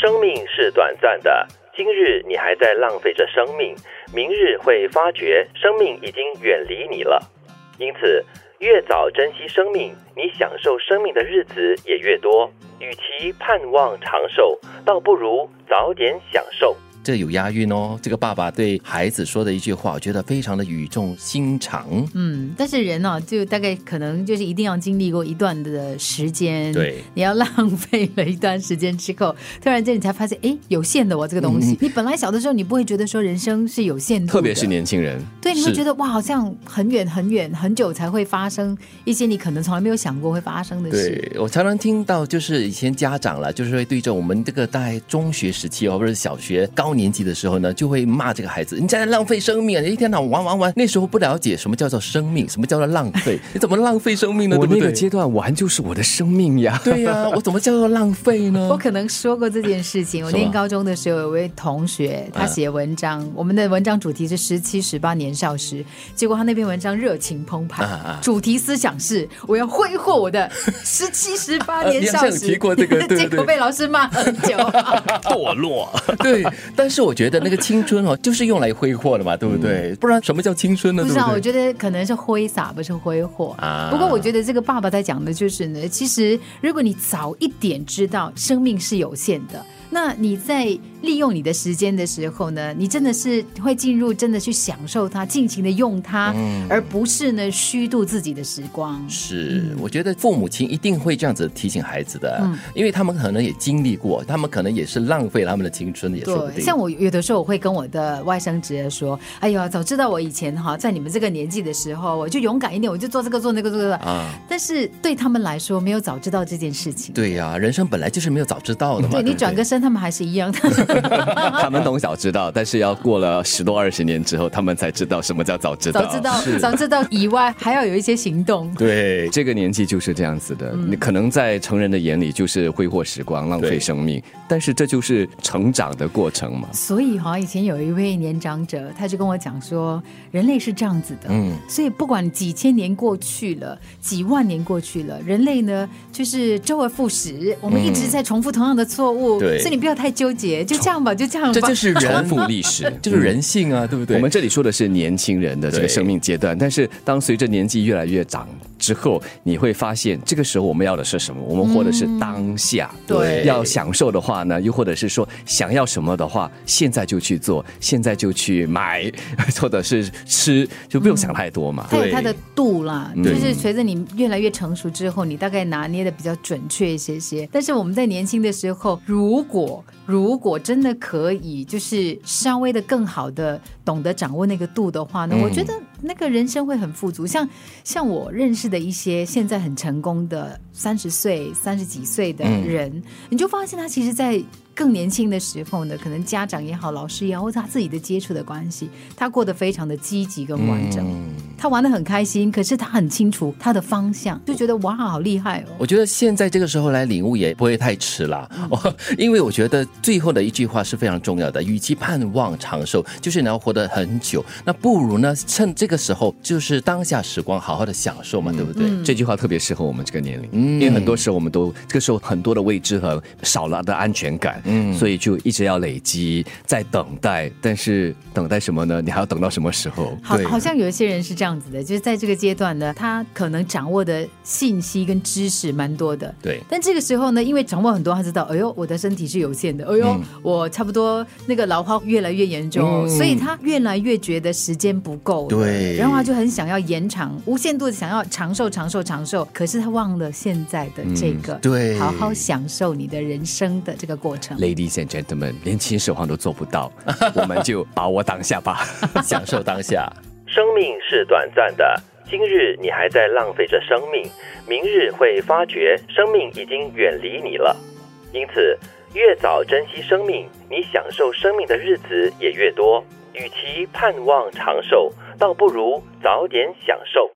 生命是短暂的，今日你还在浪费着生命，明日会发觉生命已经远离你了。因此，越早珍惜生命，你享受生命的日子也越多。与其盼望长寿，倒不如早点享受。这有押韵哦。这个爸爸对孩子说的一句话，我觉得非常的语重心长。嗯，但是人呢、就大概可能就是一定要经历过一段的时间，对你要浪费了一段时间之后，突然间你才发现，哎，有限的哦，这个东西。你本来小的时候，你不会觉得说人生是有限度的，特别是年轻人，对，你会觉得哇，好像很远很远很久才会发生一些你可能从来没有想过会发生的事。对我常常听到，就是以前家长了，就是会对着我们这个大概中学时期哦，或者是小学高年级的时候呢，就会骂这个孩子，你在浪费生命啊！你一天到晚玩玩玩，那时候不了解什么叫做生命，什么叫做浪费，你怎么浪费生命呢？我那个？阶段玩就是我的生命呀。对呀、我怎么叫做浪费呢我？可能说过这件事情。我念高中的时候，有位同学他写文章，我们的文章主题是十七、十八年少时，结果他那篇文章热情澎湃，啊啊主题思想是我要挥霍我的十七、十八年少时。提过这个对对结果被老师骂很久。堕落，对，但是我觉得那个青春哦，就是用来挥霍的嘛，对不对？不然什么叫青春呢？不是啊，对不对？我觉得可能是挥洒，不是挥霍啊不过我觉得这个爸爸在讲的就是呢，其实如果你早一点知道生命是有限的。那你在利用你的时间的时候呢，你真的是会进入真的去享受它，尽情的用它，嗯而不是呢虚度自己的时光。是，我觉得父母亲一定会这样子提醒孩子的，嗯因为他们可能也经历过，他们可能也是浪费他们的青春，也说不，定。像我有的时候我会跟我的外甥侄儿说：“哎呀，早知道我以前哈在你们这个年纪的时候，我就勇敢一点，我就做这个做那个做那个。啊，但是对他们来说，没有早知道这件事情。对呀、人生本来就是没有早知道的嘛。对你转个身，他们还是一样的。他们懂早知道，但是要过了十多二十年之后，他们才知道什么叫早知道。早知道，早知道以外，还要有一些行动。对这个年纪就是这样子的，嗯你可能在成人的眼里就是挥霍时光、浪费生命，但是这就是成长的过程嘛。所以哈，以前有一位年长者，他就跟我讲说，人类是这样子的，嗯所以不管几千年过去了，几万年过去了，人类呢就是周而复始，我们一直在重复同样的错误，对所以你不要太纠结，就这样吧，就这样吧。这就是重人，复历史就是人性啊，对不对？我们这里说的是年轻人的这个生命阶段，但是当随着年纪越来越长之后，你会发现这个时候我们要的是什么？我们活的是当下。对要享受的话呢，又或者是说想要什么的话，现在就去做，现在就去买，或者是吃，就不用想太多嘛。对它有它的度啦，就是随着你越来越成熟之后，你大概拿捏的比较准确一些些。但是我们在年轻的时候，如果如果真的可以，就是稍微的更好的懂得掌握那个度的话呢，嗯我觉得那个人生会很富足。像像我认识的一些现在很成功的三十岁、三十几岁的人，你就发现他其实，在更年轻的时候呢，可能家长也好，老师也好，或者他自己的接触的关系，他过得非常的积极跟完整。嗯他玩的很开心，可是他很清楚他的方向，就觉得哇，好厉害哦！我觉得现在这个时候来领悟也不会太迟了，哦，因为我觉得最后的一句话是非常重要的。与其盼望长寿，就是你要活得很久，那不如呢趁这个时候，就是当下时光，好好的享受嘛，对不对？这句话特别适合我们这个年龄，嗯因为很多时候我们都这个时候很多的未知和少了的安全感，嗯所以就一直要累积，在等待。但是等待什么呢？你还要等到什么时候？好，对好像有一些人是这样子的，就是在这个阶段呢，他可能掌握的信息跟知识蛮多的，对但这个时候呢，因为掌握很多，他知道，哎呦，我的身体是有限的，哎呦，嗯我差不多那个老化越来越严重，嗯所以他越来越觉得时间不够了，对然后他就很想要延长，无限度的想要长寿、长寿、长寿，可是他忘了现在的这个，嗯对好好享受你的人生的这个过程。Ladies and gentlemen，连秦始皇都做不到，我们就把握当下吧。享受当下。生命是短暂的，今日你还在浪费着生命，明日会发觉生命已经远离你了。因此，越早珍惜生命，你享受生命的日子也越多。与其盼望长寿，倒不如早点享受。